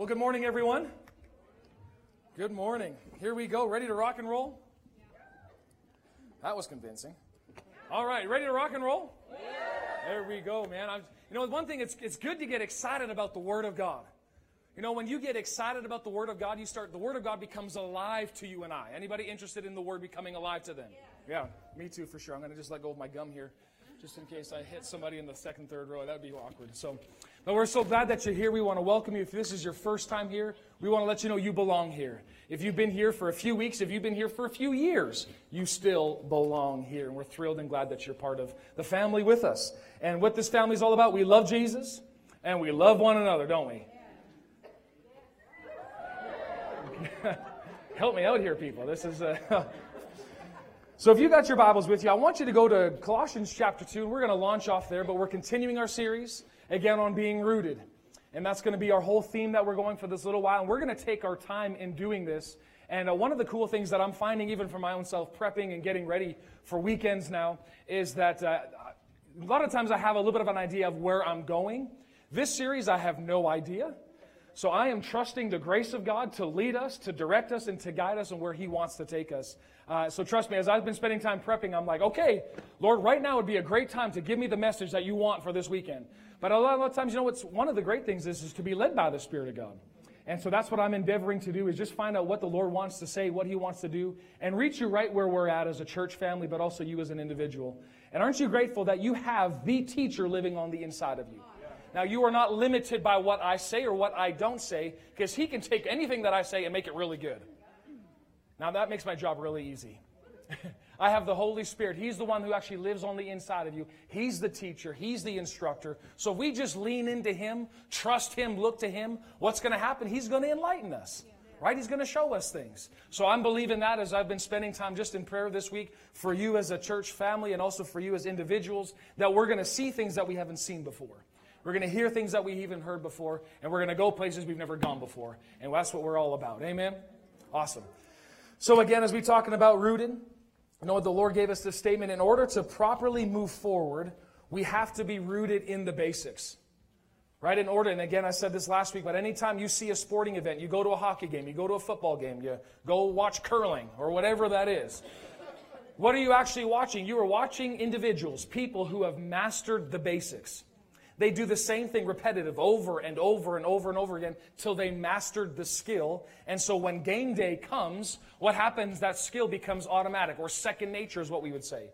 Well, good morning, everyone. Good morning. Here we go. Ready to rock and roll? That was convincing. All right, ready to rock and roll? There we go, man. I'm, you know, one thing, it's, it's good to get excited about the Word of God. You know, when you get excited about the Word of God, you start, the Word of God becomes alive to you and I. Anybody interested in the Word becoming alive to them? Yeah, me too, for sure. I'm going to just let go of my gum here, just in case I hit somebody in the second, third row. That would be awkward. So, but we're so glad that you're here. We want to welcome you. If this is your first time here, we want to let you know you belong here. If you've been here for a few weeks, if you've been here for a few years, you still belong here. And we're thrilled and glad that you're part of the family with us. And what this family is all about, we love Jesus and we love one another, don't we? Help me out here, people. This is. Uh, so, if you got your Bibles with you, I want you to go to Colossians chapter 2, and we're going to launch off there, but we're continuing our series again on being rooted. And that's going to be our whole theme that we're going for this little while. And we're going to take our time in doing this. And uh, one of the cool things that I'm finding, even for my own self, prepping and getting ready for weekends now, is that uh, a lot of times I have a little bit of an idea of where I'm going. This series, I have no idea. So I am trusting the grace of God to lead us, to direct us, and to guide us on where He wants to take us. Uh, so trust me, as I've been spending time prepping, I'm like, okay, Lord, right now would be a great time to give me the message that you want for this weekend. But a lot, a lot of times, you know, what's one of the great things is, is to be led by the Spirit of God. And so that's what I'm endeavoring to do is just find out what the Lord wants to say, what He wants to do, and reach you right where we're at as a church family, but also you as an individual. And aren't you grateful that you have the teacher living on the inside of you? Now, you are not limited by what I say or what I don't say, because He can take anything that I say and make it really good. Now, that makes my job really easy. I have the Holy Spirit. He's the one who actually lives on the inside of you. He's the teacher. He's the instructor. So we just lean into Him, trust Him, look to Him, what's going to happen? He's going to enlighten us. Right? He's going to show us things. So I'm believing that as I've been spending time just in prayer this week for you as a church family and also for you as individuals, that we're going to see things that we haven't seen before. We're going to hear things that we've even heard before, and we're going to go places we've never gone before. And that's what we're all about. Amen? Awesome. So, again, as we're talking about rooted, you know what the Lord gave us this statement? In order to properly move forward, we have to be rooted in the basics. Right? In order, and again, I said this last week, but anytime you see a sporting event, you go to a hockey game, you go to a football game, you go watch curling, or whatever that is. What are you actually watching? You are watching individuals, people who have mastered the basics. They do the same thing repetitive over and over and over and over again till they mastered the skill. And so when game day comes, what happens? That skill becomes automatic or second nature is what we would say.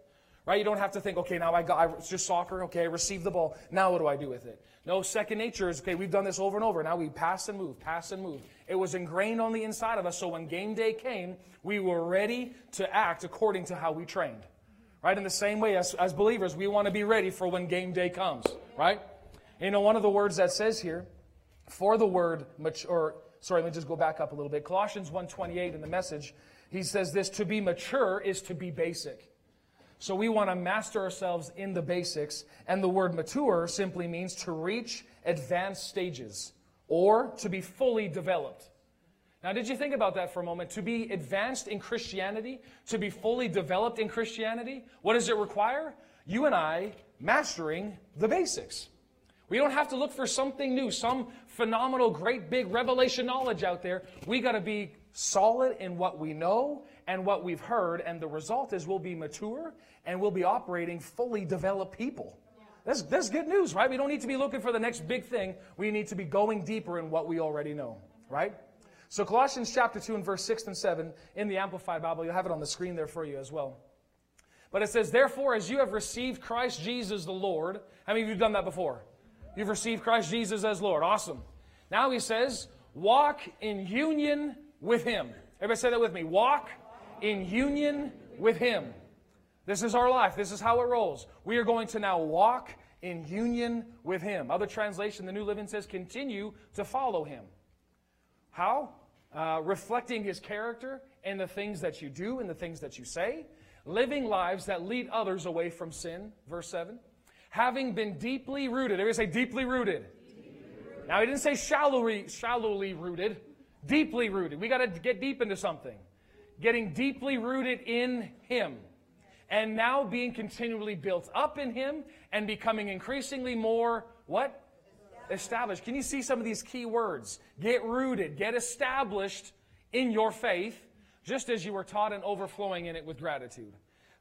Right? You don't have to think, okay, now I got, it's just soccer. Okay, I received the ball. Now what do I do with it? No, second nature is, okay, we've done this over and over. Now we pass and move, pass and move. It was ingrained on the inside of us. So when game day came, we were ready to act according to how we trained. Right? In the same way, as, as believers, we want to be ready for when game day comes. Right? You know, one of the words that says here, for the word mature, sorry, let me just go back up a little bit. Colossians 1.28 in the message, he says this, to be mature is to be basic. So we want to master ourselves in the basics. And the word mature simply means to reach advanced stages or to be fully developed. Now, did you think about that for a moment? To be advanced in Christianity, to be fully developed in Christianity, what does it require? You and I mastering the basics. We don't have to look for something new, some phenomenal, great big revelation knowledge out there. We got to be solid in what we know and what we've heard, and the result is we'll be mature and we'll be operating fully developed people. That's, that's good news, right? We don't need to be looking for the next big thing. We need to be going deeper in what we already know, right? So, Colossians chapter 2 and verse 6 and 7 in the Amplified Bible, you'll have it on the screen there for you as well. But it says, Therefore, as you have received Christ Jesus the Lord, how many of you have done that before? You've received Christ Jesus as Lord. Awesome. Now he says, walk in union with him. Everybody say that with me. Walk in union with him. This is our life. This is how it rolls. We are going to now walk in union with him. Other translation, the New Living says, continue to follow him. How? Uh, reflecting his character in the things that you do and the things that you say. Living lives that lead others away from sin. Verse 7 having been deeply rooted. Everybody say deeply rooted. deeply rooted. Now, he didn't say shallowly, shallowly rooted, deeply rooted. We got to get deep into something. Getting deeply rooted in him. And now being continually built up in him and becoming increasingly more what? established. Can you see some of these key words? Get rooted, get established in your faith, just as you were taught and overflowing in it with gratitude.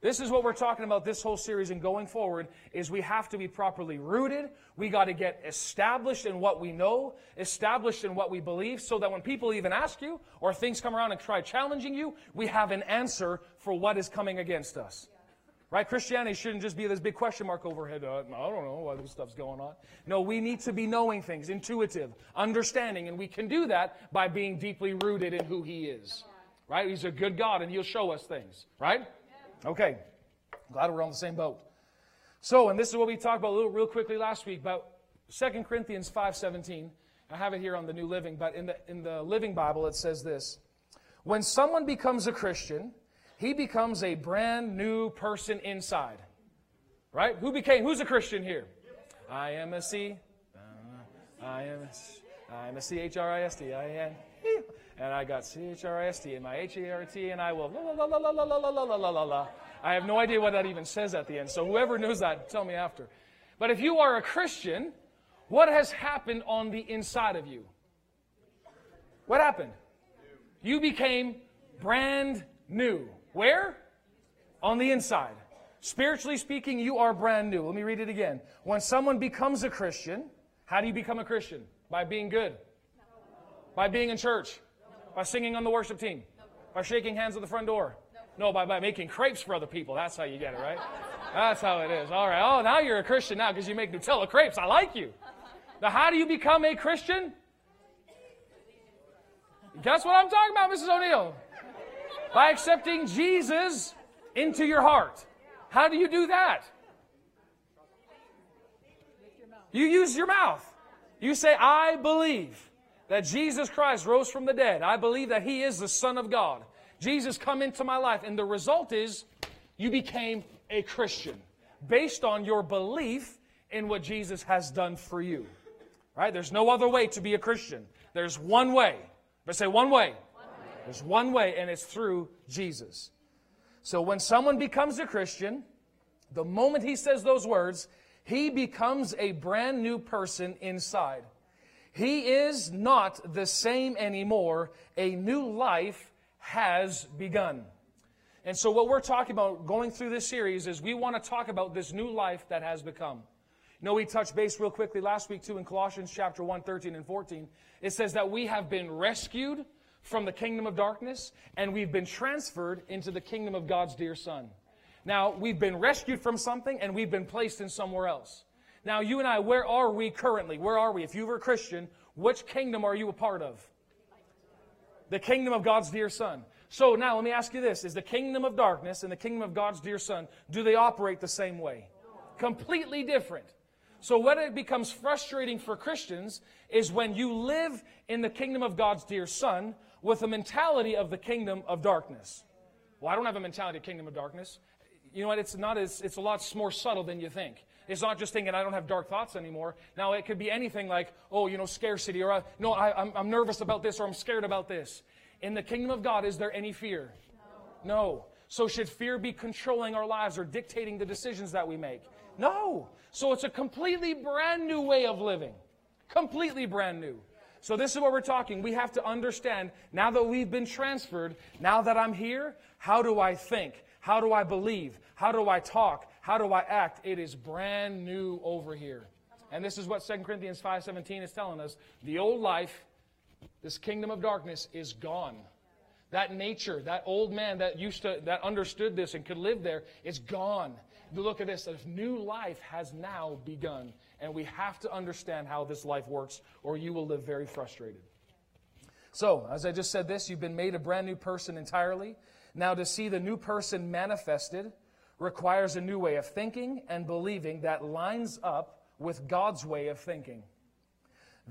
This is what we're talking about this whole series and going forward is we have to be properly rooted. We got to get established in what we know, established in what we believe so that when people even ask you or things come around and try challenging you, we have an answer for what is coming against us. Right? Christianity shouldn't just be this big question mark overhead. Uh, I don't know why this stuff's going on. No, we need to be knowing things, intuitive, understanding, and we can do that by being deeply rooted in who He is. Right? He's a good God and He'll show us things. Right? Okay. Glad we're on the same boat. So, and this is what we talked about a little real quickly last week about 2 Corinthians 5:17. I have it here on the New Living, but in the in the Living Bible it says this. When someone becomes a Christian, he becomes a brand new person inside. Right? Who became who's a Christian here? I am a C. Uh, I am a, I am a C H R I S T I N and I got C H R I S T in my HART, and I will la la la la la la la la la la la. I have no idea what that even says at the end. So whoever knows that, tell me after. But if you are a Christian, what has happened on the inside of you? What happened? You became brand new. Where? On the inside. Spiritually speaking, you are brand new. Let me read it again. When someone becomes a Christian, how do you become a Christian? By being good. By being in church. By singing on the worship team? By shaking hands at the front door? No, by, by making crepes for other people. That's how you get it, right? That's how it is. All right. Oh, now you're a Christian now because you make Nutella crepes. I like you. Now, how do you become a Christian? Guess what I'm talking about, Mrs. O'Neill? By accepting Jesus into your heart. How do you do that? You use your mouth. You say, I believe that Jesus Christ rose from the dead. I believe that He is the Son of God. Jesus come into my life. And the result is you became a Christian based on your belief in what Jesus has done for you. Right? There's no other way to be a Christian. There's one way. But say one way. one way. There's one way, and it's through Jesus. So when someone becomes a Christian, the moment he says those words, he becomes a brand new person inside. He is not the same anymore. A new life has begun. And so, what we're talking about going through this series is we want to talk about this new life that has become. You know, we touched base real quickly last week too in Colossians chapter 1, 13 and 14. It says that we have been rescued from the kingdom of darkness and we've been transferred into the kingdom of God's dear Son. Now, we've been rescued from something and we've been placed in somewhere else. Now, you and I, where are we currently? Where are we? If you were a Christian, which kingdom are you a part of? The kingdom of God's dear Son. So now let me ask you this. Is the kingdom of darkness and the kingdom of God's dear Son, do they operate the same way? Completely different. So what it becomes frustrating for Christians is when you live in the kingdom of God's dear Son with a mentality of the kingdom of darkness. Well, I don't have a mentality of kingdom of darkness. You know what? It's not as, it's a lot more subtle than you think. It's not just thinking I don't have dark thoughts anymore. Now it could be anything like, oh, you know, scarcity, or uh, no, I, I'm, I'm nervous about this, or I'm scared about this. In the kingdom of God, is there any fear? No. no. So should fear be controlling our lives or dictating the decisions that we make? No. So it's a completely brand new way of living. Completely brand new. So this is what we're talking. We have to understand now that we've been transferred, now that I'm here, how do I think? How do I believe? How do I talk? How do I act? It is brand new over here. And this is what 2 Corinthians 5:17 is telling us. The old life, this kingdom of darkness is gone. That nature, that old man that used to that understood this and could live there is gone. Look at this. A new life has now begun. And we have to understand how this life works, or you will live very frustrated. So, as I just said this, you've been made a brand new person entirely. Now, to see the new person manifested, requires a new way of thinking and believing that lines up with God's way of thinking.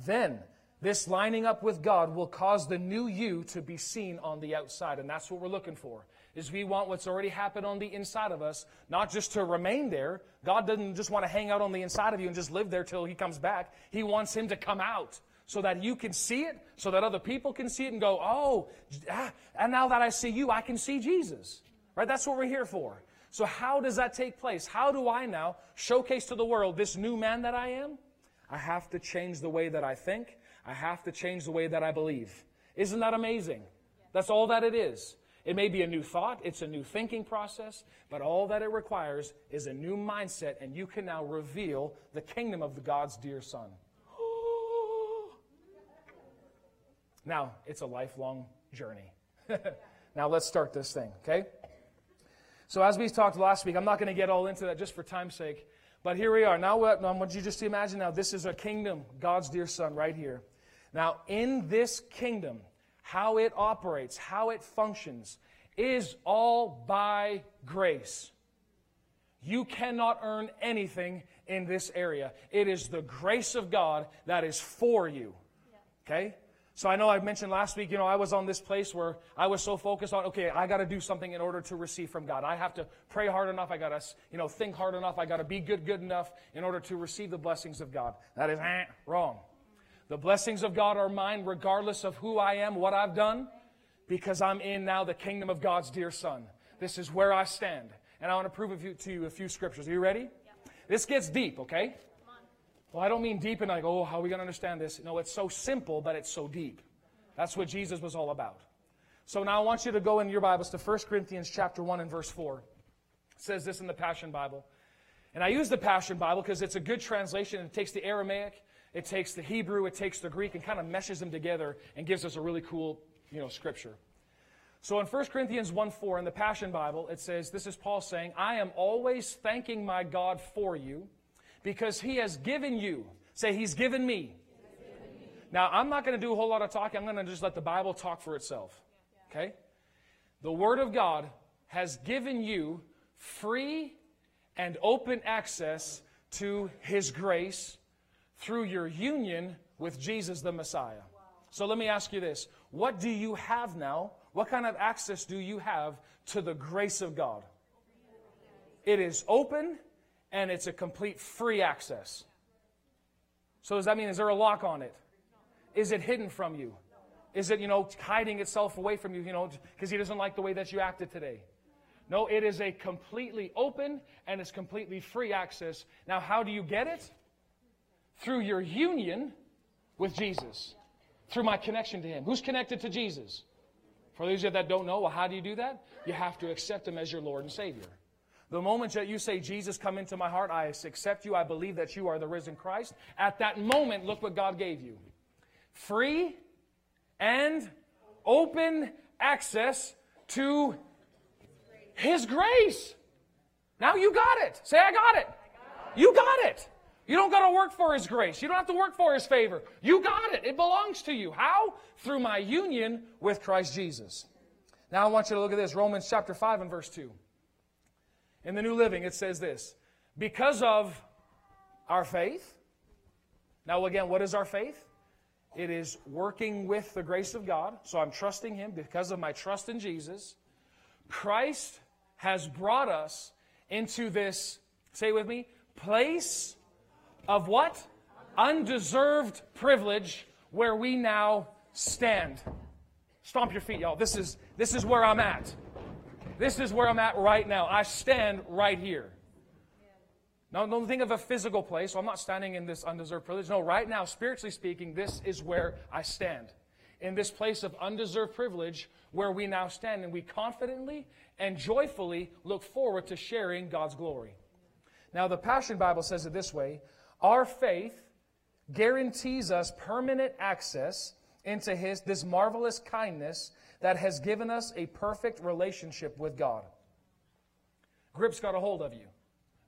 Then, this lining up with God will cause the new you to be seen on the outside. And that's what we're looking for. Is we want what's already happened on the inside of us, not just to remain there. God doesn't just want to hang out on the inside of you and just live there till He comes back. He wants Him to come out so that you can see it, so that other people can see it and go, oh, ah, and now that I see you, I can see Jesus. Right? That's what we're here for. So, how does that take place? How do I now showcase to the world this new man that I am? I have to change the way that I think. I have to change the way that I believe. Isn't that amazing? That's all that it is. It may be a new thought, it's a new thinking process, but all that it requires is a new mindset, and you can now reveal the kingdom of the God's dear Son. now, it's a lifelong journey. now, let's start this thing, okay? So, as we talked last week, I'm not going to get all into that just for time's sake, but here we are. Now, what, I want you just to imagine now, this is a kingdom, God's dear Son, right here. Now, in this kingdom, how it operates, how it functions, is all by grace. You cannot earn anything in this area. It is the grace of God that is for you. Okay? So I know I mentioned last week, you know, I was on this place where I was so focused on, okay, I got to do something in order to receive from God. I have to pray hard enough. I got to, you know, think hard enough. I got to be good, good enough in order to receive the blessings of God. That is eh, wrong. The blessings of God are mine regardless of who I am, what I've done, because I'm in now the kingdom of God's dear Son. This is where I stand. And I want to prove to you a few scriptures. Are you ready? This gets deep, okay? Well, I don't mean deep and like, oh, how are we going to understand this? No, it's so simple, but it's so deep. That's what Jesus was all about. So now I want you to go in your Bibles to 1 Corinthians chapter 1 and verse 4. It says this in the Passion Bible. And I use the Passion Bible because it's a good translation. It takes the Aramaic it takes the Hebrew, it takes the Greek, and kind of meshes them together and gives us a really cool, you know, scripture. So in 1 Corinthians 1 4 in the Passion Bible, it says, This is Paul saying, I am always thanking my God for you because he has given you. Say, He's given me. Now, I'm not going to do a whole lot of talking. I'm going to just let the Bible talk for itself. Okay? The Word of God has given you free and open access to His grace through your union with Jesus the Messiah. So let me ask you this What do you have now? What kind of access do you have to the grace of God? It is open and it's a complete free access. So does that mean is there a lock on it? Is it hidden from you? Is it, you know, hiding itself away from you, you know, because he doesn't like the way that you acted today? No, it is a completely open and it's completely free access. Now, how do you get it? through your union with Jesus, through my connection to Him. Who's connected to Jesus? For those of you that don't know, well, how do you do that? You have to accept Him as your Lord and Savior. The moment that you say, Jesus, come into my heart, I accept you, I believe that you are the risen Christ, at that moment, look what God gave you free and open access to His grace. Now you got it. Say, I got it. You got it. You don't got to work for His grace. You don't have to work for His favor. You got it. It belongs to you. How? Through my union with Christ Jesus. Now I want you to look at this Romans chapter 5 and verse 2. In the New Living, it says this Because of our faith. Now, again, what is our faith? It is working with the grace of God. So I'm trusting Him because of my trust in Jesus. Christ has brought us into this, say with me, place of what? Undeserved privilege where we now stand. Stomp your feet, y'all. This is, this is where I'm at. This is where I'm at right now. I stand right here. Now, don't think of a physical place. So I'm not standing in this undeserved privilege. No, right now, spiritually speaking, this is where I stand. In this place of undeserved privilege where we now stand and we confidently and joyfully look forward to sharing God's glory. Now, the Passion Bible says it this way our faith guarantees us permanent access into his, this marvelous kindness that has given us a perfect relationship with God. Grip's got a hold of you.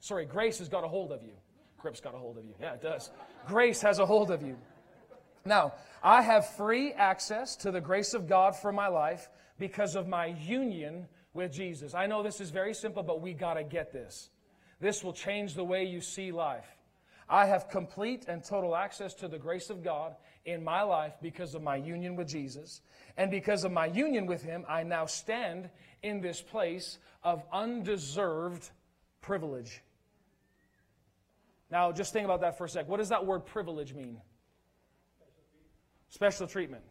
Sorry, grace has got a hold of you. Grip's got a hold of you. Yeah, it does. Grace has a hold of you. Now, I have free access to the grace of God for my life because of my union with Jesus. I know this is very simple, but we got to get this. This will change the way you see life. I have complete and total access to the grace of God in my life because of my union with Jesus. And because of my union with Him, I now stand in this place of undeserved privilege. Now, just think about that for a sec. What does that word privilege mean? Special treatment.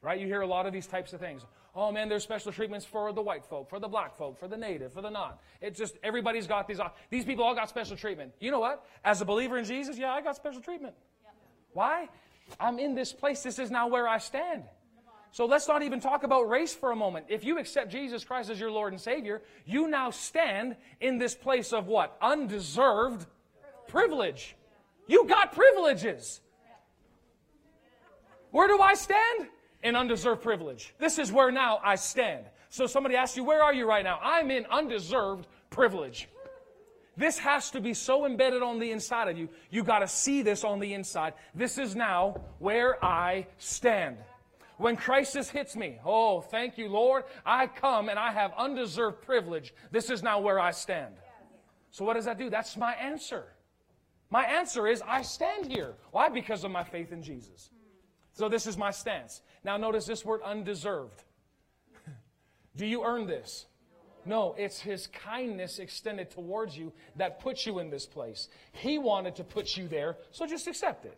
Right? You hear a lot of these types of things. Oh man, there's special treatments for the white folk, for the black folk, for the native, for the non. It's just everybody's got these. Uh, these people all got special treatment. You know what? As a believer in Jesus, yeah, I got special treatment. Yep. Why? I'm in this place. This is now where I stand. So let's not even talk about race for a moment. If you accept Jesus Christ as your Lord and Savior, you now stand in this place of what? Undeserved privilege. You got privileges. Where do I stand? In undeserved privilege. This is where now I stand. So somebody asks you, where are you right now? I'm in undeserved privilege. This has to be so embedded on the inside of you. You got to see this on the inside. This is now where I stand. When crisis hits me, oh, thank you, Lord. I come and I have undeserved privilege. This is now where I stand. So, what does that do? That's my answer. My answer is I stand here. Why? Because of my faith in Jesus. So, this is my stance. Now, notice this word undeserved. do you earn this? No, it's His kindness extended towards you that puts you in this place. He wanted to put you there, so just accept it.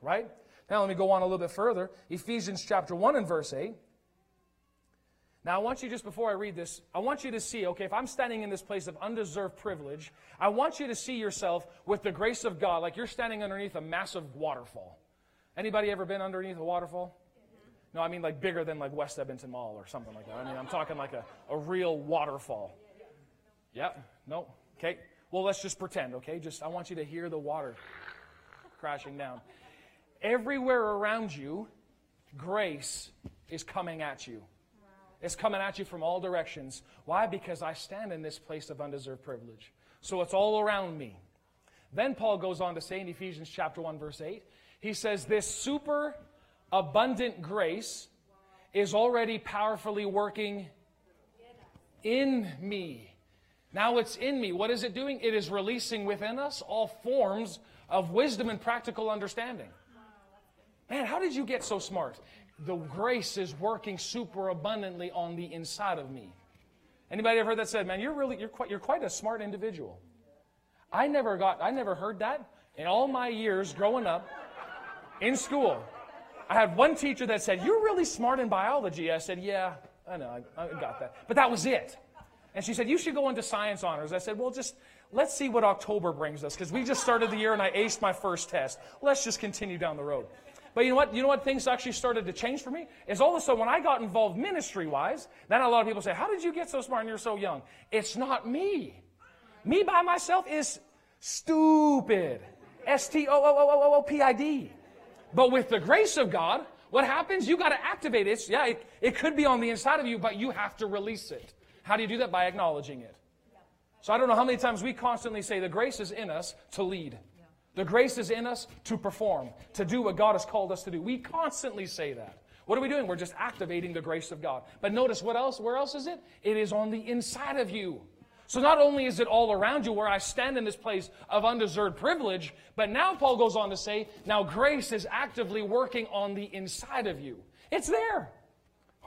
Right? Now, let me go on a little bit further. Ephesians chapter 1 and verse 8. Now, I want you, just before I read this, I want you to see, okay, if I'm standing in this place of undeserved privilege, I want you to see yourself with the grace of God, like you're standing underneath a massive waterfall. Anybody ever been underneath a waterfall? Mm-hmm. No, I mean like bigger than like West Edmonton Mall or something like that. I mean, I'm talking like a, a real waterfall. Yeah? No? Okay. Well, let's just pretend, okay? Just I want you to hear the water crashing down. Everywhere around you, grace is coming at you. It's coming at you from all directions. Why? Because I stand in this place of undeserved privilege. So it's all around me. Then Paul goes on to say in Ephesians chapter 1 verse 8, he says this super abundant grace is already powerfully working in me. Now it's in me. What is it doing? It is releasing within us all forms of wisdom and practical understanding. Man, how did you get so smart? The grace is working super abundantly on the inside of me. Anybody ever heard that said, man, you're really, you're quite, you're quite a smart individual. I never got, I never heard that in all my years growing up in school. I had one teacher that said, You're really smart in biology. I said, Yeah, I know, I, I got that. But that was it. And she said, You should go into science honors. I said, Well, just let's see what October brings us, because we just started the year and I aced my first test. Let's just continue down the road. But you know what? You know what things actually started to change for me? Is all of a sudden when I got involved ministry wise, then a lot of people say, How did you get so smart and you're so young? It's not me. Me by myself is stupid. S T O O O O O P I D. But with the grace of God, what happens? You got to activate it. Yeah, it, it could be on the inside of you, but you have to release it. How do you do that? By acknowledging it. So I don't know how many times we constantly say the grace is in us to lead. The grace is in us to perform, to do what God has called us to do. We constantly say that. What are we doing? We're just activating the grace of God. But notice what else? Where else is it? It is on the inside of you. So not only is it all around you where I stand in this place of undeserved privilege, but now Paul goes on to say, now grace is actively working on the inside of you. It's there.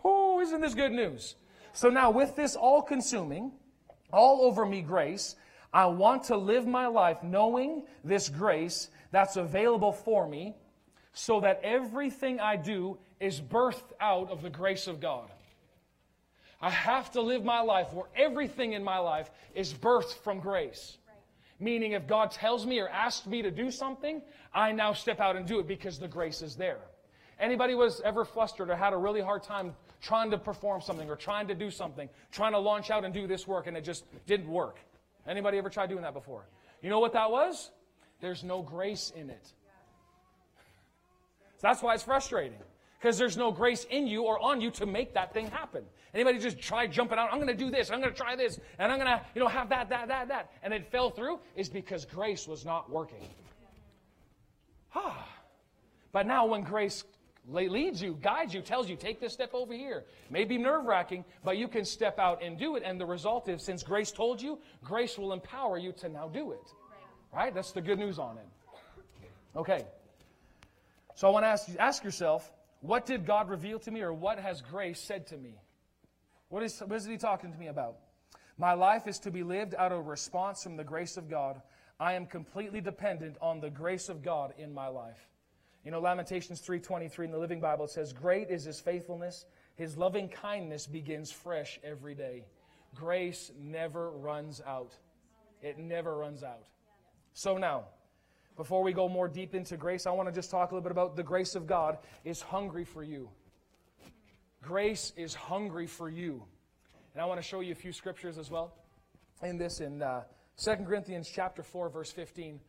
Oh, isn't this good news? So now with this all consuming, all over me grace, I want to live my life knowing this grace that's available for me so that everything I do is birthed out of the grace of God. I have to live my life where everything in my life is birthed from grace. Right. Meaning, if God tells me or asks me to do something, I now step out and do it because the grace is there. Anybody was ever flustered or had a really hard time trying to perform something or trying to do something, trying to launch out and do this work and it just didn't work? Anybody ever tried doing that before? You know what that was? There's no grace in it. So that's why it's frustrating because there's no grace in you or on you to make that thing happen. Anybody just try jumping out, I'm going to do this, I'm going to try this, and I'm going to, you know, have that, that, that, that, and it fell through is because grace was not working. Ah. But now when grace leads you, guides you, tells you, take this step over here. Maybe nerve wracking, but you can step out and do it. And the result is, since grace told you, grace will empower you to now do it. Right? That's the good news on it. Okay. So I want to ask, ask yourself, what did God reveal to me, or what has grace said to me? What is, what is he talking to me about? My life is to be lived out of response from the grace of God. I am completely dependent on the grace of God in my life. You know, Lamentations 3.23 in the Living Bible, says, Great is his faithfulness. His loving kindness begins fresh every day. Grace never runs out. It never runs out. So now, before we go more deep into grace, I want to just talk a little bit about the grace of God is hungry for you. Grace is hungry for you. And I want to show you a few scriptures as well in this in uh, 2 Corinthians chapter 4, verse 15.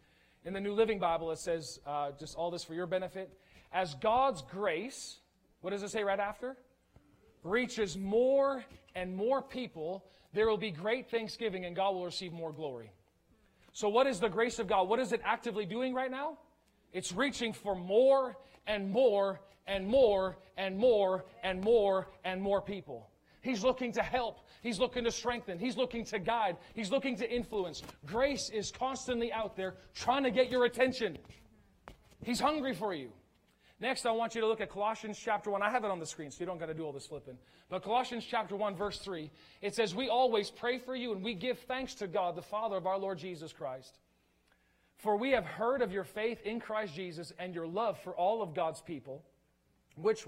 In the New Living Bible, it says, uh, just all this for your benefit, as God's grace, what does it say right after? Reaches more and more people, there will be great thanksgiving and God will receive more glory. So, what is the grace of God? What is it actively doing right now? It's reaching for more and more and more and more and more and more people. He's looking to help. He's looking to strengthen. He's looking to guide. He's looking to influence. Grace is constantly out there trying to get your attention. He's hungry for you. Next, I want you to look at Colossians chapter 1. I have it on the screen, so you don't got to do all this flipping. But Colossians chapter 1, verse 3, it says, We always pray for you and we give thanks to God, the Father of our Lord Jesus Christ. For we have heard of your faith in Christ Jesus and your love for all of God's people, which,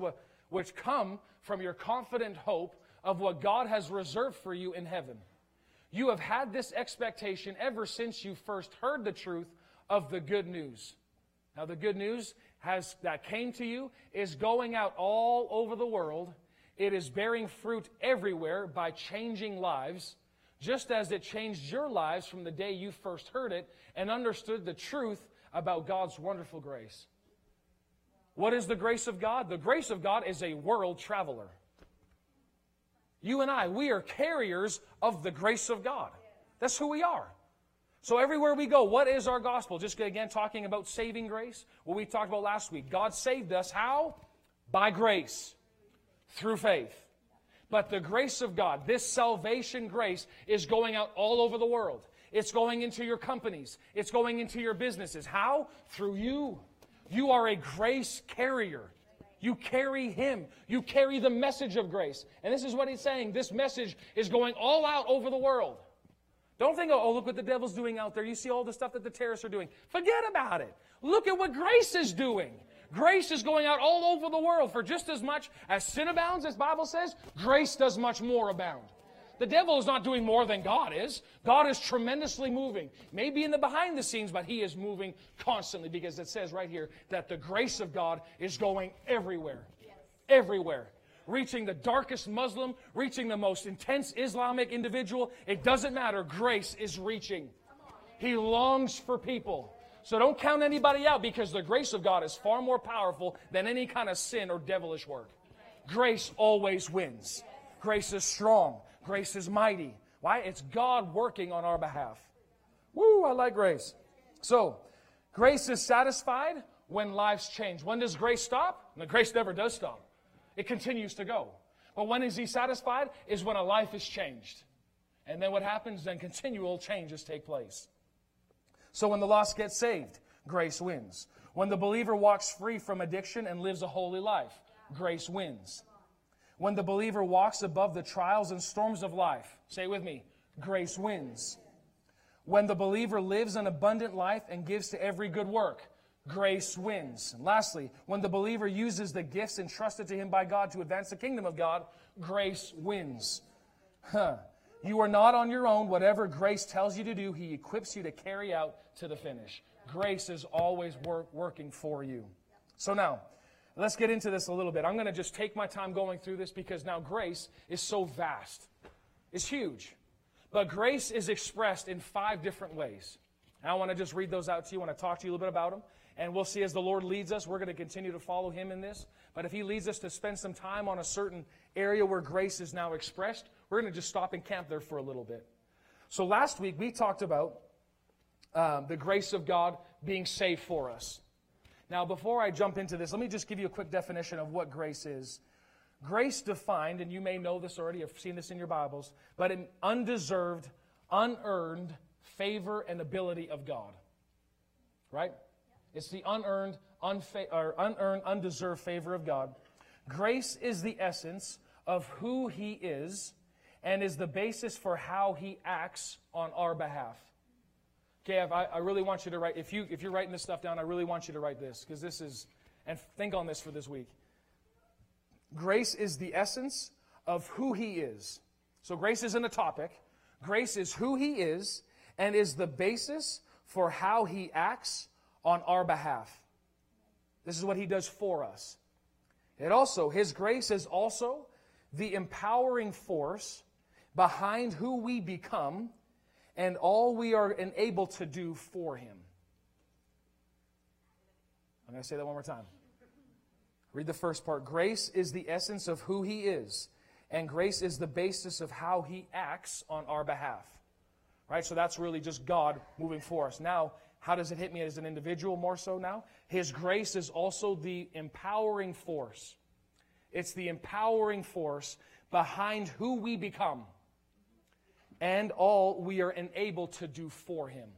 which come from your confident hope of what God has reserved for you in heaven. You have had this expectation ever since you first heard the truth of the good news. Now, the good news has, that came to you is going out all over the world. It is bearing fruit everywhere by changing lives, just as it changed your lives from the day you first heard it and understood the truth about God's wonderful grace. What is the grace of God? The grace of God is a world traveler. You and I, we are carriers of the grace of God. That's who we are. So everywhere we go, what is our gospel? Just again talking about saving grace. What we talked about last week. God saved us how? By grace. Through faith. But the grace of God, this salvation grace, is going out all over the world. It's going into your companies. It's going into your businesses. How? Through you. You are a grace carrier. You carry Him. You carry the message of grace. And this is what He's saying. This message is going all out over the world. Don't think, oh, look what the devil's doing out there. You see all the stuff that the terrorists are doing. Forget about it. Look at what grace is doing. Grace is going out all over the world for just as much as sin abounds, as Bible says, grace does much more abound. The devil is not doing more than God is. God is tremendously moving. Maybe in the behind the scenes, but he is moving constantly because it says right here that the grace of God is going everywhere. Everywhere reaching the darkest Muslim, reaching the most intense Islamic individual. It doesn't matter. Grace is reaching. He longs for people. So don't count anybody out because the grace of God is far more powerful than any kind of sin or devilish work. Grace always wins. Grace is strong. Grace is mighty. Why? It's God working on our behalf. Woo, I like grace. So, grace is satisfied when lives change. When does grace stop? The grace never does stop. It continues to go. But when is he satisfied? Is when a life is changed. And then what happens? Then continual changes take place. So when the lost gets saved, grace wins. When the believer walks free from addiction and lives a holy life, grace wins. When the believer walks above the trials and storms of life, say with me, grace wins. When the believer lives an abundant life and gives to every good work, grace wins. And lastly, when the believer uses the gifts entrusted to him by God to advance the kingdom of God, grace wins. Huh. You are not on your own. Whatever grace tells you to do, he equips you to carry out to the finish. Grace is always work, working for you. So now, let's get into this a little bit. I'm going to just take my time going through this because now grace is so vast. It's huge. But grace is expressed in five different ways. And I want to just read those out to you. I want to talk to you a little bit about them. And we'll see as the Lord leads us, we're going to continue to follow Him in this. But if He leads us to spend some time on a certain area where grace is now expressed, we're going to just stop and camp there for a little bit. So last week we talked about um, the grace of God being saved for us. Now, before I jump into this, let me just give you a quick definition of what grace is. Grace defined, and you may know this already, I've seen this in your Bibles, but an undeserved, unearned favor and ability of God. Right? It's the unearned, unfa- unearned, undeserved favor of God. Grace is the essence of who He is and is the basis for how He acts on our behalf. Okay, I, I really want you to write, if, you, if you're writing this stuff down, I really want you to write this because this is, and think on this for this week. Grace is the essence of who He is. So grace isn't a topic. Grace is who He is and is the basis for how He acts on our behalf. This is what he does for us. It also, his grace is also the empowering force behind who we become and all we are enabled to do for him. I'm going to say that one more time. Read the first part. Grace is the essence of who he is, and grace is the basis of how he acts on our behalf. Right? So that's really just God moving for us. Now, how does it hit me as an individual more so now? His grace is also the empowering force. It's the empowering force behind who we become and all we are enabled to do for Him.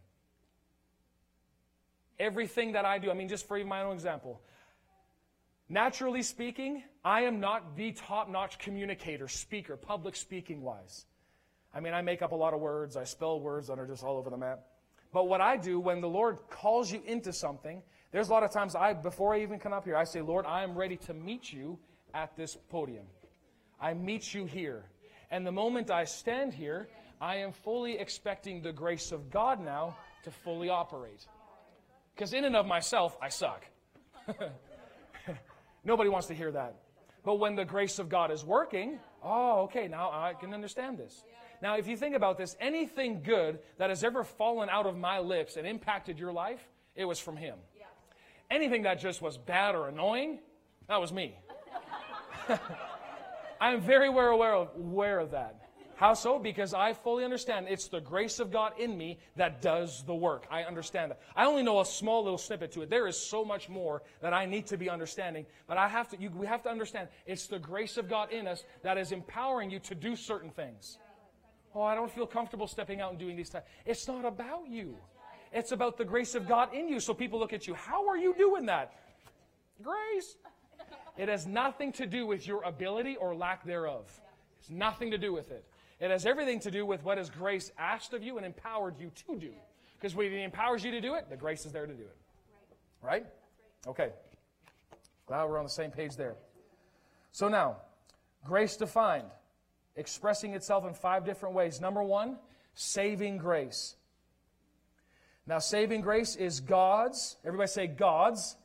Everything that I do, I mean, just for my own example, naturally speaking, I am not the top notch communicator, speaker, public speaking wise. I mean, I make up a lot of words, I spell words that are just all over the map. But what I do when the Lord calls you into something, there's a lot of times I, before I even come up here, I say, Lord, I am ready to meet you at this podium. I meet you here. And the moment I stand here, I am fully expecting the grace of God now to fully operate. Because in and of myself, I suck. Nobody wants to hear that. But when the grace of God is working, oh, okay, now I can understand this. Now, if you think about this, anything good that has ever fallen out of my lips and impacted your life, it was from Him. Anything that just was bad or annoying, that was me. I'm very well aware of, aware of that. How so? Because I fully understand it's the grace of God in me that does the work. I understand that. I only know a small little snippet to it. There is so much more that I need to be understanding, but I have to, you, we have to understand it's the grace of God in us that is empowering you to do certain things. Oh, I don't feel comfortable stepping out and doing these things. It's not about you. It's about the grace of God in you. So people look at you. How are you doing that? Grace. It has nothing to do with your ability or lack thereof. It's nothing to do with it. It has everything to do with what has grace asked of you and empowered you to do. Because when He empowers you to do it, the grace is there to do it. Right? Okay. Glad we're on the same page there. So now, grace defined, expressing itself in five different ways. Number one, saving grace. Now, saving grace is God's, everybody say God's.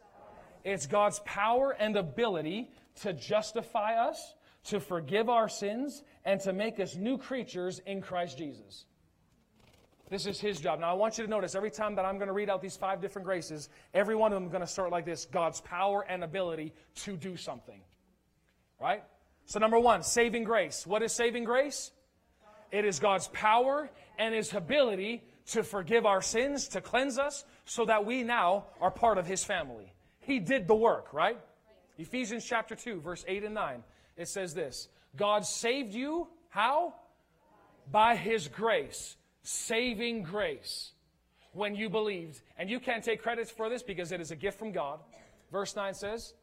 It's God's power and ability to justify us, to forgive our sins, and to make us new creatures in Christ Jesus. This is his job. Now, I want you to notice every time that I'm going to read out these five different graces, every one of them is going to start like this God's power and ability to do something. Right? So, number one, saving grace. What is saving grace? It is God's power and his ability to forgive our sins, to cleanse us, so that we now are part of his family. He did the work, right? Ephesians chapter 2, verse 8 and 9. It says this God saved you, how? By his grace, saving grace, when you believed. And you can't take credit for this because it is a gift from God. Verse 9 says,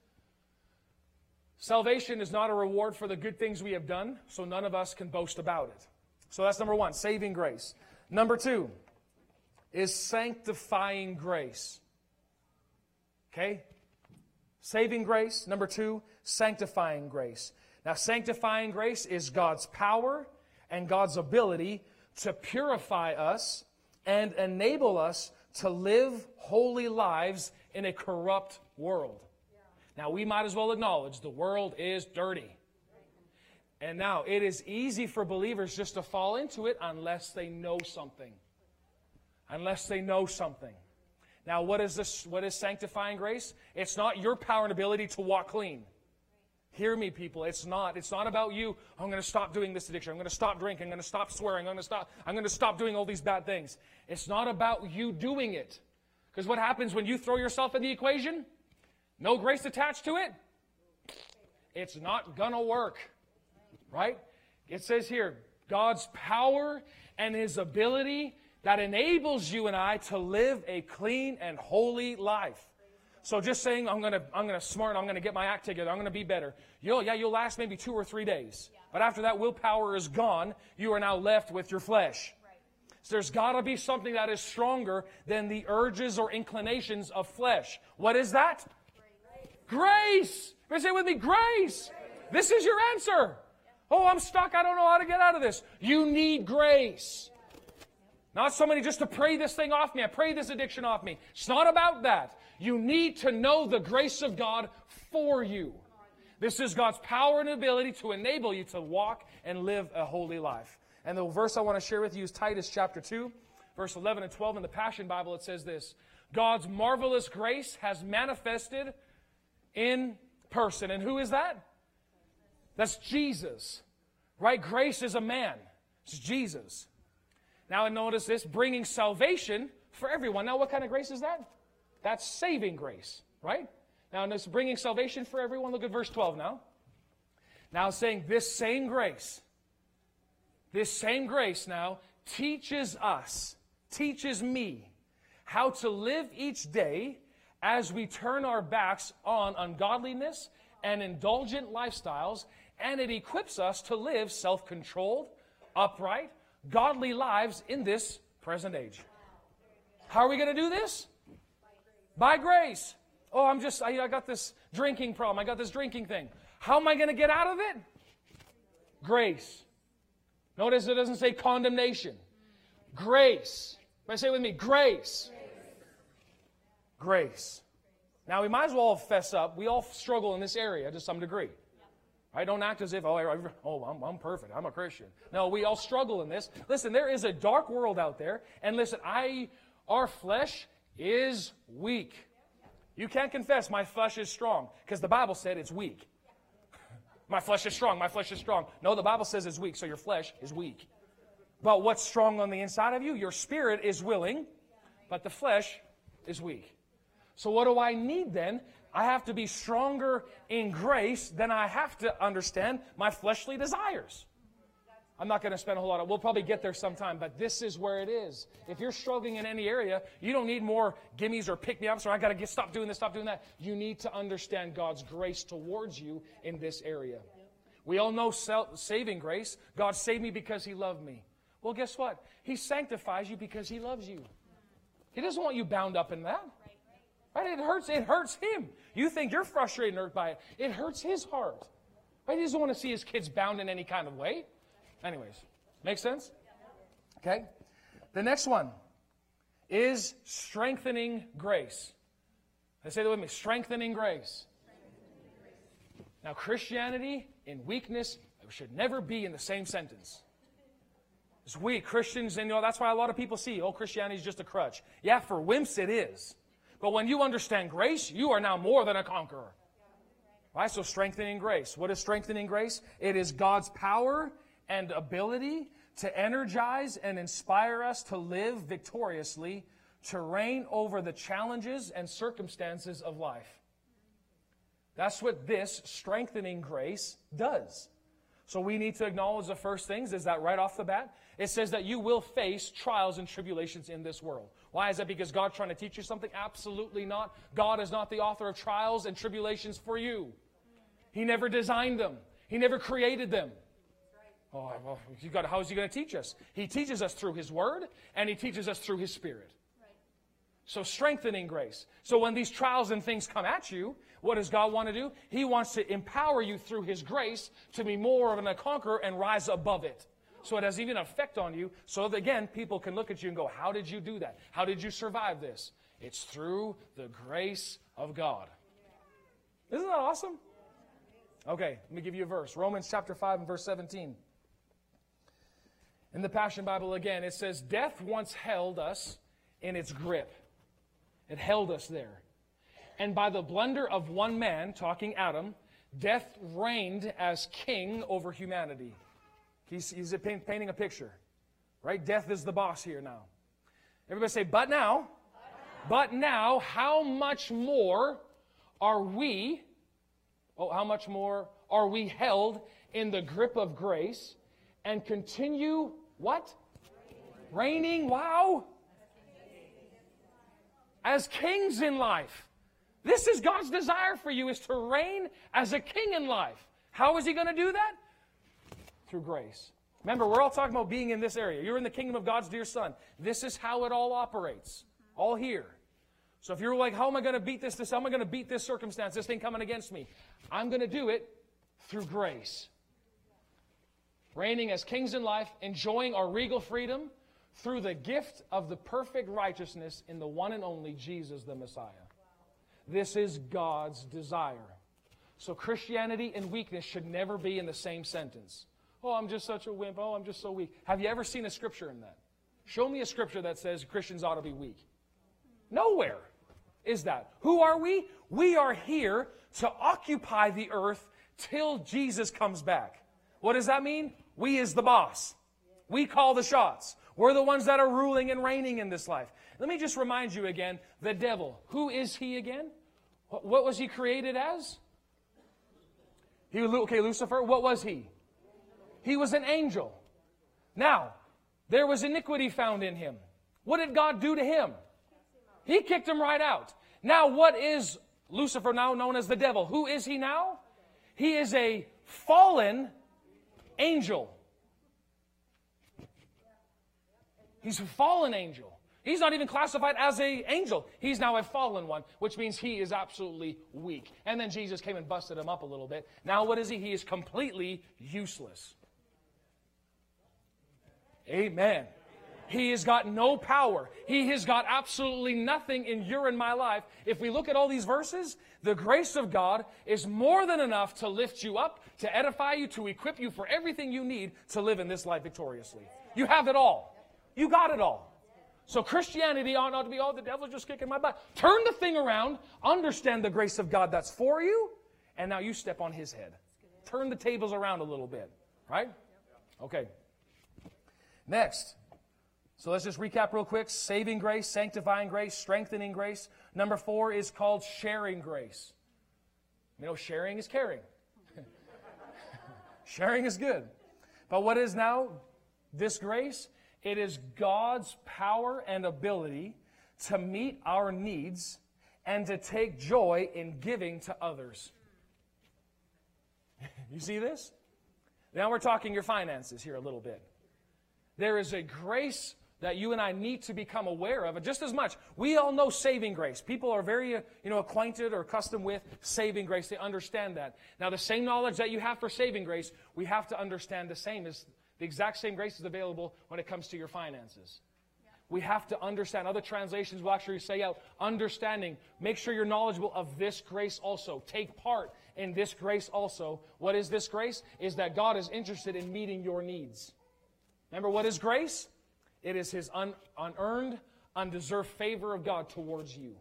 Salvation is not a reward for the good things we have done, so none of us can boast about it. So that's number one, saving grace. Number two is sanctifying grace. Okay? Saving grace. Number two, sanctifying grace. Now, sanctifying grace is God's power and God's ability to purify us and enable us to live holy lives in a corrupt world. Now, we might as well acknowledge the world is dirty. And now, it is easy for believers just to fall into it unless they know something. Unless they know something. Now, what is this? What is sanctifying grace? It's not your power and ability to walk clean. Hear me, people. It's not. It's not about you. Oh, I'm going to stop doing this addiction. I'm going to stop drinking. I'm going to stop swearing. I'm going to stop. I'm going to stop doing all these bad things. It's not about you doing it. Because what happens when you throw yourself in the equation? No grace attached to it. It's not going to work. Right? It says here, God's power and his ability that enables you and I to live a clean and holy life. So just saying, I'm gonna, I'm gonna smart, I'm gonna get my act together, I'm gonna be better. You'll, yeah, you'll last maybe two or three days. But after that willpower is gone, you are now left with your flesh. So there's gotta be something that is stronger than the urges or inclinations of flesh. What is that? Grace. Grace. Say with me, grace. This is your answer. Oh, I'm stuck. I don't know how to get out of this. You need grace. Not somebody just to pray this thing off me. I pray this addiction off me. It's not about that. You need to know the grace of God for you. This is God's power and ability to enable you to walk and live a holy life. And the verse I want to share with you is Titus chapter 2, verse 11 and 12 in the Passion Bible. It says this God's marvelous grace has manifested in person. And who is that? That's Jesus. Right? Grace is a man. It's Jesus. Now, notice this bringing salvation for everyone. Now, what kind of grace is that? That's saving grace, right? Now, this bringing salvation for everyone, look at verse 12 now. Now, saying this same grace, this same grace now teaches us, teaches me how to live each day as we turn our backs on ungodliness and indulgent lifestyles, and it equips us to live self controlled, upright, godly lives in this present age. How are we going to do this? By grace. Oh, I'm just, I, I got this drinking problem. I got this drinking thing. How am I going to get out of it? Grace. Notice it doesn't say condemnation. Grace. Everybody say with me, grace. Grace. Now, we might as well fess up. We all struggle in this area to some degree. I don't act as if, oh, I, oh I'm, I'm perfect. I'm a Christian. No, we all struggle in this. Listen, there is a dark world out there. And listen, I, our flesh is weak. You can't confess my flesh is strong because the Bible said it's weak. my flesh is strong. My flesh is strong. No, the Bible says it's weak, so your flesh is weak. But what's strong on the inside of you? Your spirit is willing, but the flesh is weak. So, what do I need then? I have to be stronger in grace than I have to understand my fleshly desires. I'm not going to spend a whole lot of, we'll probably get there sometime, but this is where it is. If you're struggling in any area, you don't need more gimmies or pick me ups or I got to get, stop doing this, stop doing that. You need to understand God's grace towards you in this area. We all know saving grace. God saved me because He loved me. Well, guess what? He sanctifies you because He loves you. He doesn't want you bound up in that. Right? It hurts. It hurts him. You think you're frustrated and by it. It hurts his heart. Right? He doesn't want to see his kids bound in any kind of way. Anyways, make sense? Okay. The next one is strengthening grace. I say that with me. Strengthening grace. Now, Christianity in weakness should never be in the same sentence. It's weak. Christians, and you know, that's why a lot of people see, oh, Christianity is just a crutch. Yeah, for wimps it is. But when you understand grace, you are now more than a conqueror. Right? So strengthening grace. What is strengthening grace? It is God's power and ability to energize and inspire us to live victoriously, to reign over the challenges and circumstances of life. That's what this strengthening grace does. So we need to acknowledge the first things is that right off the bat, it says that you will face trials and tribulations in this world. Why is that? Because God's trying to teach you something? Absolutely not. God is not the author of trials and tribulations for you. He never designed them. He never created them. Oh, well, you got, how is he going to teach us? He teaches us through his word and he teaches us through his spirit. So strengthening grace. So when these trials and things come at you, what does God want to do? He wants to empower you through His grace to be more of a conqueror and rise above it. So it has even effect on you. So that, again, people can look at you and go, How did you do that? How did you survive this? It's through the grace of God. Isn't that awesome? Okay, let me give you a verse. Romans chapter 5 and verse 17. In the Passion Bible again, it says, Death once held us in its grip. It held us there. And by the blunder of one man, talking Adam, death reigned as king over humanity. He's, he's painting a picture, right? Death is the boss here now. Everybody say, but now, but now, how much more are we, oh, how much more are we held in the grip of grace and continue what? Reigning, wow. As kings in life. This is God's desire for you is to reign as a king in life. How is he going to do that? Through grace. Remember, we're all talking about being in this area. You're in the kingdom of God's dear son. This is how it all operates. All here. So if you're like, how am I going to beat this? This how am I going to beat this circumstance? This thing coming against me. I'm going to do it through grace. Reigning as kings in life, enjoying our regal freedom through the gift of the perfect righteousness in the one and only Jesus the Messiah. This is God's desire. So Christianity and weakness should never be in the same sentence. Oh, I'm just such a wimp. Oh, I'm just so weak. Have you ever seen a scripture in that? Show me a scripture that says Christians ought to be weak. Nowhere is that. Who are we? We are here to occupy the earth till Jesus comes back. What does that mean? We is the boss. We call the shots. We're the ones that are ruling and reigning in this life. Let me just remind you again the devil. Who is he again? What was he created as? He, okay, Lucifer, what was he? He was an angel. Now, there was iniquity found in him. What did God do to him? He kicked him right out. Now, what is Lucifer, now known as the devil? Who is he now? He is a fallen angel. He's a fallen angel. He's not even classified as a angel. He's now a fallen one, which means he is absolutely weak. And then Jesus came and busted him up a little bit. Now what is he? He is completely useless. Amen. He has got no power. He has got absolutely nothing in your and my life. If we look at all these verses, the grace of God is more than enough to lift you up, to edify you, to equip you for everything you need to live in this life victoriously. You have it all. You got it all. So Christianity ought not to be, oh, the devil's just kicking my butt. Turn the thing around, understand the grace of God that's for you, and now you step on his head. Turn the tables around a little bit. Right? Okay. Next, so let's just recap real quick saving grace, sanctifying grace, strengthening grace. Number four is called sharing grace. You know, sharing is caring. sharing is good. But what is now this grace? It is God's power and ability to meet our needs and to take joy in giving to others. you see this? Now we're talking your finances here a little bit. There is a grace that you and I need to become aware of. And just as much, we all know saving grace. People are very, uh, you know, acquainted or accustomed with saving grace. They understand that. Now, the same knowledge that you have for saving grace, we have to understand the same as the exact same grace is available when it comes to your finances. We have to understand. Other translations will actually say out understanding. Make sure you're knowledgeable of this grace also. Take part in this grace also. What is this grace? Is that God is interested in meeting your needs. Remember, what is grace? It is His un- unearned, undeserved favor of God towards you.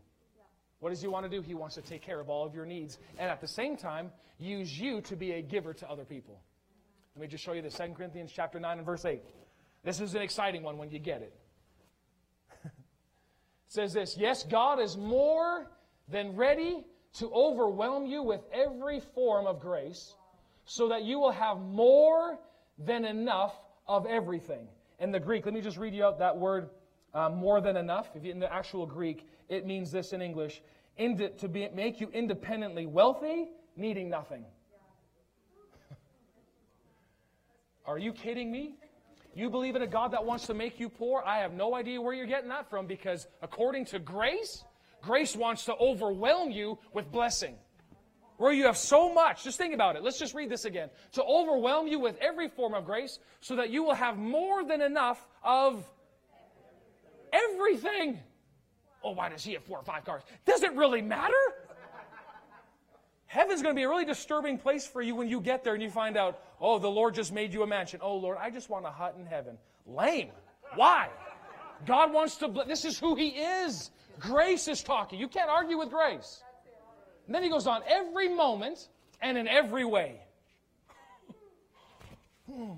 What does He want to do? He wants to take care of all of your needs and at the same time use you to be a giver to other people. Let me just show you this 2 Corinthians chapter 9 and verse 8. This is an exciting one when you get it. it says this Yes, God is more than ready to overwhelm you with every form of grace so that you will have more than enough of everything in the Greek, let me just read you out that word uh, more than enough. If you, in the actual Greek, it means this in English ind- to be, make you independently wealthy, needing nothing. Are you kidding me? You believe in a God that wants to make you poor? I have no idea where you're getting that from because according to grace, grace wants to overwhelm you with blessing where you have so much. Just think about it. Let's just read this again. To overwhelm you with every form of grace so that you will have more than enough of everything. Oh, why does he have four or five cars? Does it really matter? Heaven's going to be a really disturbing place for you when you get there and you find out, oh, the Lord just made you a mansion. Oh, Lord, I just want a hut in heaven. Lame. Why? God wants to, this is who He is. Grace is talking. You can't argue with grace. And then he goes on, every moment and in every way. Hmm.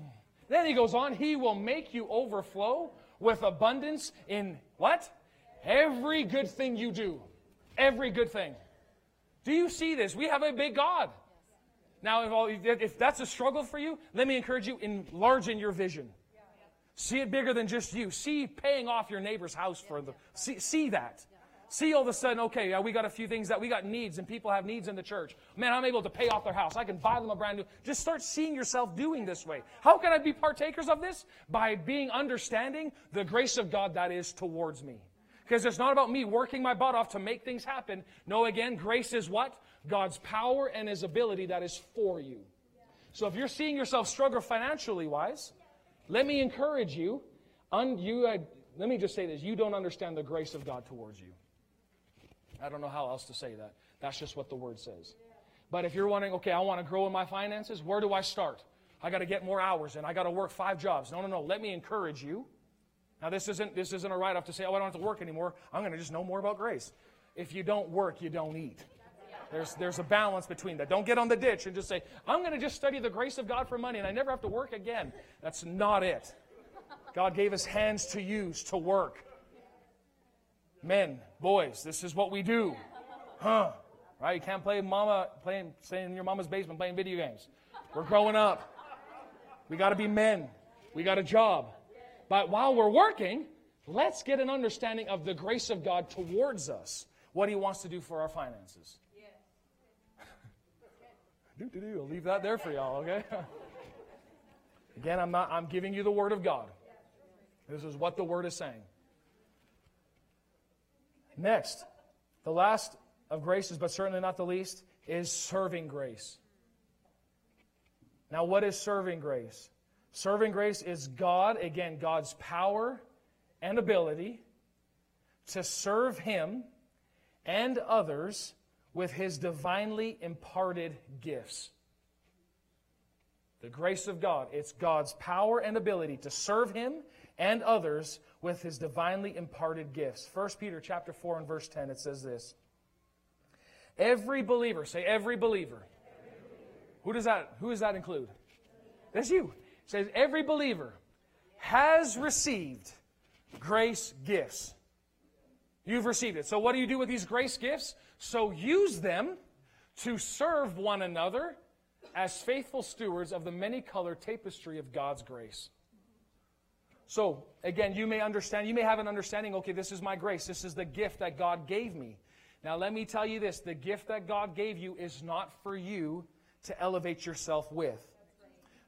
then he goes on, he will make you overflow with abundance in what? Every good thing you do. Every good thing. Do you see this? We have a big God. Now, if, that's a struggle for you, let me encourage you, enlarge in your vision. See it bigger than just you. See paying off your neighbor's house for the, see, see that see all of a sudden, okay, yeah, we got a few things that we got needs and people have needs in the church. Man, I'm able to pay off their house. I can buy them a brand new. Just start seeing yourself doing this way. How can I be partakers of this? By being understanding the grace of God that is towards me. Because it's not about me working my butt off to make things happen. No, again, grace is what? God's power and His ability that is for you. So if you're seeing yourself struggle financially wise, let me encourage you Un, you, uh, let me just say this you don't understand the grace of God towards you. I don't know how else to say that. That's just what the word says. But if you're wondering, okay, I want to grow in my finances, where do I start? I got to get more hours and I got to work five jobs. No, no, no. Let me encourage you. Now, this isn't, this isn't a write off to say, oh, I don't have to work anymore. I'm going to just know more about grace. If you don't work, you don't eat. There's, there's a balance between that. Don't get on the ditch and just say, I'm going to just study the grace of God for money and I never have to work again. That's not it. God gave us hands to use, to work. Men, boys, this is what we do. Huh? Right? You can't play mama, playing, staying in your mama's basement playing video games. We're growing up. We got to be men. We got a job. But while we're working, let's get an understanding of the grace of God towards us, what He wants to do for our finances. do, do, do. I'll leave that there for y'all, okay? Again, I'm not I'm giving you the word of God. This is what the word is saying. Next, the last of graces, but certainly not the least, is serving grace. Now, what is serving grace? Serving grace is God, again, God's power and ability to serve Him and others with His divinely imparted gifts. The grace of God, it's God's power and ability to serve Him and others with His divinely imparted gifts. 1 Peter chapter 4 and verse 10, it says this. Every believer, say every believer. Who does that, who does that include? That's you. It says every believer has received grace gifts. You've received it. So what do you do with these grace gifts? So use them to serve one another as faithful stewards of the many colored tapestry of God's grace. So, again, you may understand, you may have an understanding, okay, this is my grace. This is the gift that God gave me. Now, let me tell you this the gift that God gave you is not for you to elevate yourself with.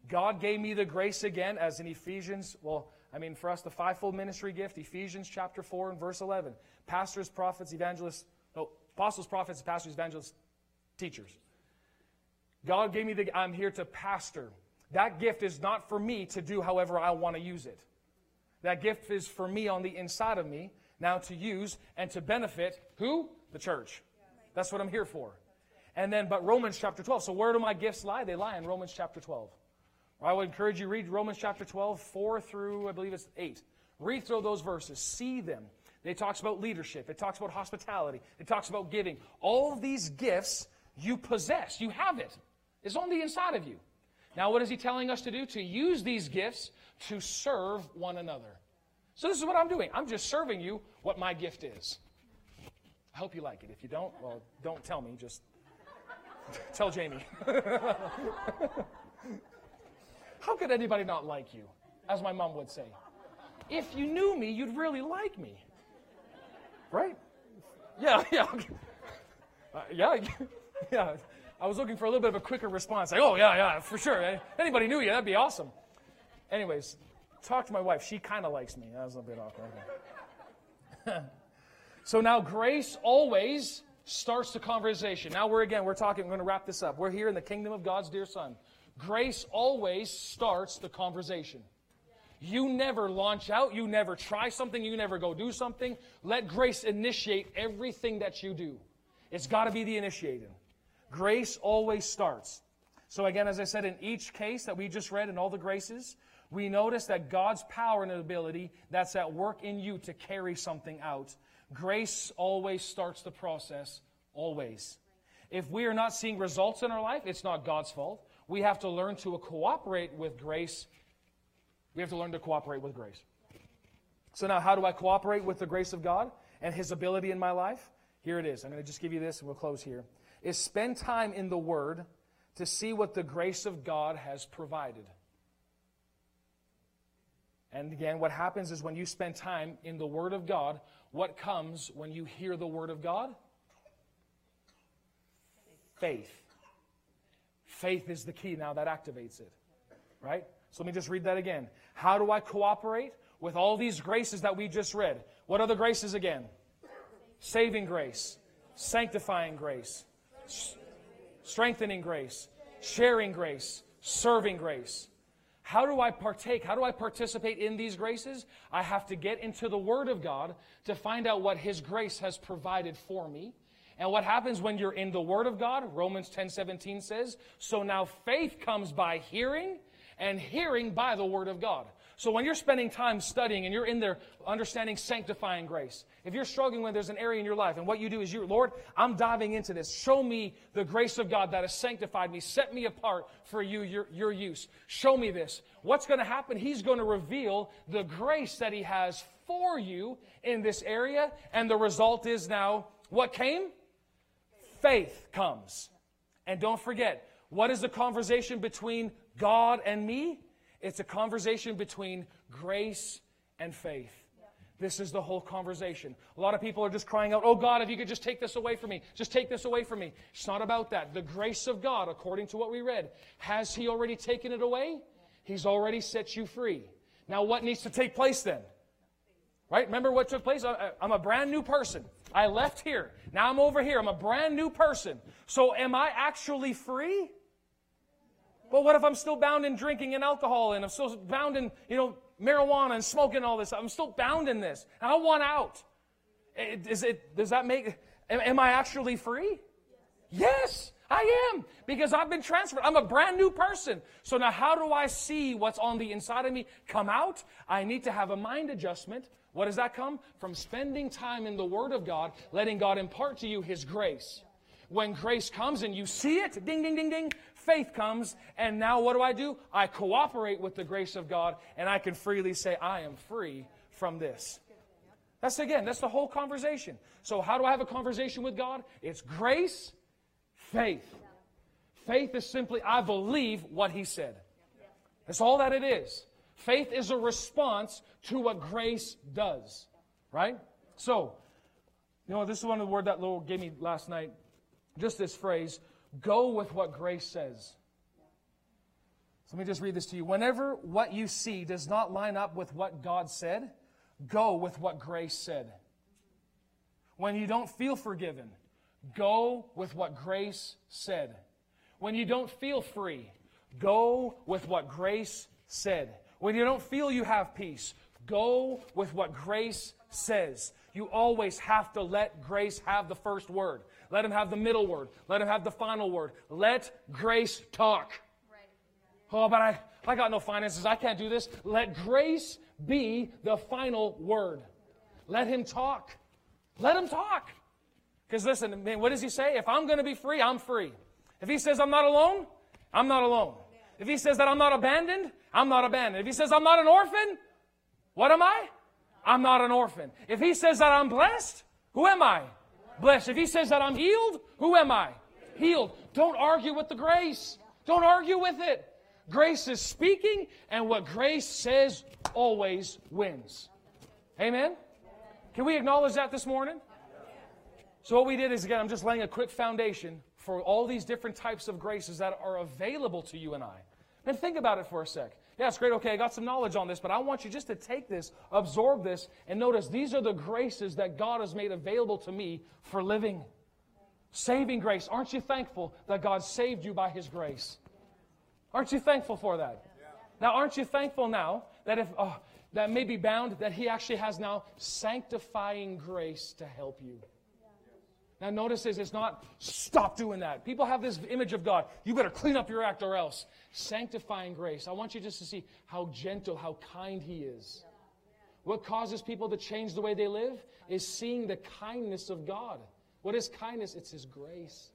God gave me the grace again, as in Ephesians, well, I mean, for us, the fivefold ministry gift, Ephesians chapter 4 and verse 11. Pastors, prophets, evangelists, no, apostles, prophets, pastors, evangelists, teachers. God gave me the, I'm here to pastor. That gift is not for me to do however I want to use it. That gift is for me on the inside of me now to use and to benefit who? The church. That's what I'm here for. And then, but Romans chapter 12. So where do my gifts lie? They lie in Romans chapter 12. I would encourage you read Romans chapter 12, 4 through, I believe it's 8. Read through those verses. See them. It talks about leadership. It talks about hospitality. It talks about giving. All these gifts you possess. You have it. It's on the inside of you. Now, what is he telling us to do? To use these gifts to serve one another. So this is what I'm doing. I'm just serving you what my gift is. I hope you like it. If you don't, well, don't tell me. Just tell Jamie. How could anybody not like you? As my mom would say. If you knew me, you'd really like me. Right? Yeah, yeah. Uh, yeah, yeah. I was looking for a little bit of a quicker response. Like, oh, yeah, yeah, for sure. Anybody knew you, that'd be awesome. Anyways, talk to my wife. She kind of likes me. That was a bit awkward. so now grace always starts the conversation. Now we're again, we're talking, we're going to wrap this up. We're here in the kingdom of God's dear Son. Grace always starts the conversation. You never launch out, you never try something, you never go do something. Let grace initiate everything that you do. It's got to be the initiating. Grace always starts. So, again, as I said, in each case that we just read in all the graces, we notice that God's power and ability that's at work in you to carry something out. Grace always starts the process, always. If we are not seeing results in our life, it's not God's fault. We have to learn to cooperate with grace. We have to learn to cooperate with grace. So, now how do I cooperate with the grace of God and His ability in my life? Here it is. I'm going to just give you this and we'll close here. Is spend time in the Word to see what the grace of God has provided. And again, what happens is when you spend time in the Word of God, what comes when you hear the Word of God? Faith. Faith is the key now that activates it. Right? So let me just read that again. How do I cooperate with all these graces that we just read? What are the graces again? Saving grace, sanctifying grace, strengthening grace, sharing grace, serving grace. How do I partake? How do I participate in these graces? I have to get into the Word of God to find out what His grace has provided for me. And what happens when you're in the Word of God? Romans 10 17 says, So now faith comes by hearing, and hearing by the Word of God. So when you're spending time studying and you're in there understanding sanctifying grace, if you're struggling when there's an area in your life and what you do is you, Lord, I'm diving into this. Show me the grace of God that has sanctified me, set me apart for you, your, your use. Show me this. What's going to happen? He's going to reveal the grace that He has for you in this area. And the result is now what came? Faith comes. And don't forget, what is the conversation between God and me? It's a conversation between grace and faith. This is the whole conversation. A lot of people are just crying out, Oh God, if you could just take this away from me, just take this away from me. It's not about that. The grace of God, according to what we read, has He already taken it away? He's already set you free. Now, what needs to take place then? Right? Remember what took place? I'm a brand new person. I left here. Now I'm over here. I'm a brand new person. So, am I actually free? Well, what if I'm still bound in drinking and alcohol and I'm still bound in, you know, marijuana and smoking all this? I'm still bound in this. I want out. Is it, does that make, am I actually free? Yes, I am. Because I've been transferred. I'm a brand new person. So now how do I see what's on the inside of me come out? I need to have a mind adjustment. What does that come? From spending time in the Word of God, letting God impart to you His grace. When grace comes and you see it, ding, ding, ding, ding, faith comes, and now what do I do? I cooperate with the grace of God, and I can freely say, I am free from this. That's again, that's the whole conversation. So, how do I have a conversation with God? It's grace, faith. Faith is simply, I believe what He said. That's all that it is. Faith is a response to what grace does, right? So, you know, this is one of the words that Lord gave me last night. Just this phrase Go with what grace says. So let me just read this to you. Whenever what you see does not line up with what God said, go with what grace said. When you don't feel forgiven, go with what grace said. When you don't feel free, go with what grace said. When you don't feel you have peace, go with what grace says. You always have to let grace have the first word. Let him have the middle word. Let him have the final word. Let grace talk. Oh, but I, I got no finances. I can't do this. Let grace be the final word. Let him talk. Let him talk. Because listen, man, what does he say? If I'm going to be free, I'm free. If he says I'm not alone, I'm not alone. If he says that I'm not abandoned, I'm not abandoned. If he says I'm not an orphan, what am I? I'm not an orphan. If he says that I'm blessed, who am I? Blessed. If he says that I'm healed, who am I? Healed. Don't argue with the grace. Don't argue with it. Grace is speaking, and what grace says always wins. Amen? Can we acknowledge that this morning? So, what we did is, again, I'm just laying a quick foundation for all these different types of graces that are available to you and I. And think about it for a sec. Yeah, it's great. Okay, I got some knowledge on this, but I want you just to take this, absorb this, and notice these are the graces that God has made available to me for living. Saving grace. Aren't you thankful that God saved you by His grace? Aren't you thankful for that? Now, aren't you thankful now that if oh, that may be bound, that He actually has now sanctifying grace to help you? Now, notice this, it's not stop doing that. People have this image of God. You better clean up your act or else. Sanctifying grace. I want you just to see how gentle, how kind He is. What causes people to change the way they live is seeing the kindness of God. What is kindness? It's His grace.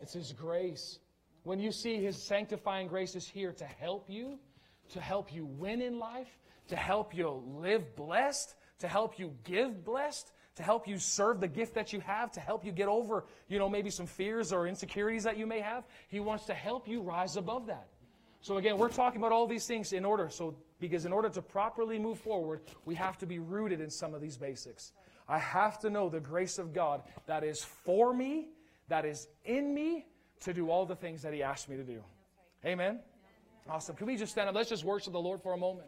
It's His grace. When you see His sanctifying grace is here to help you, to help you win in life, to help you live blessed, to help you give blessed, to help you serve the gift that you have, to help you get over, you know, maybe some fears or insecurities that you may have. He wants to help you rise above that. So again, we're talking about all these things in order, so because in order to properly move forward, we have to be rooted in some of these basics. I have to know the grace of God that is for me, that is in me to do all the things that He asked me to do. Amen. Awesome. Can we just stand up? Let's just worship the Lord for a moment.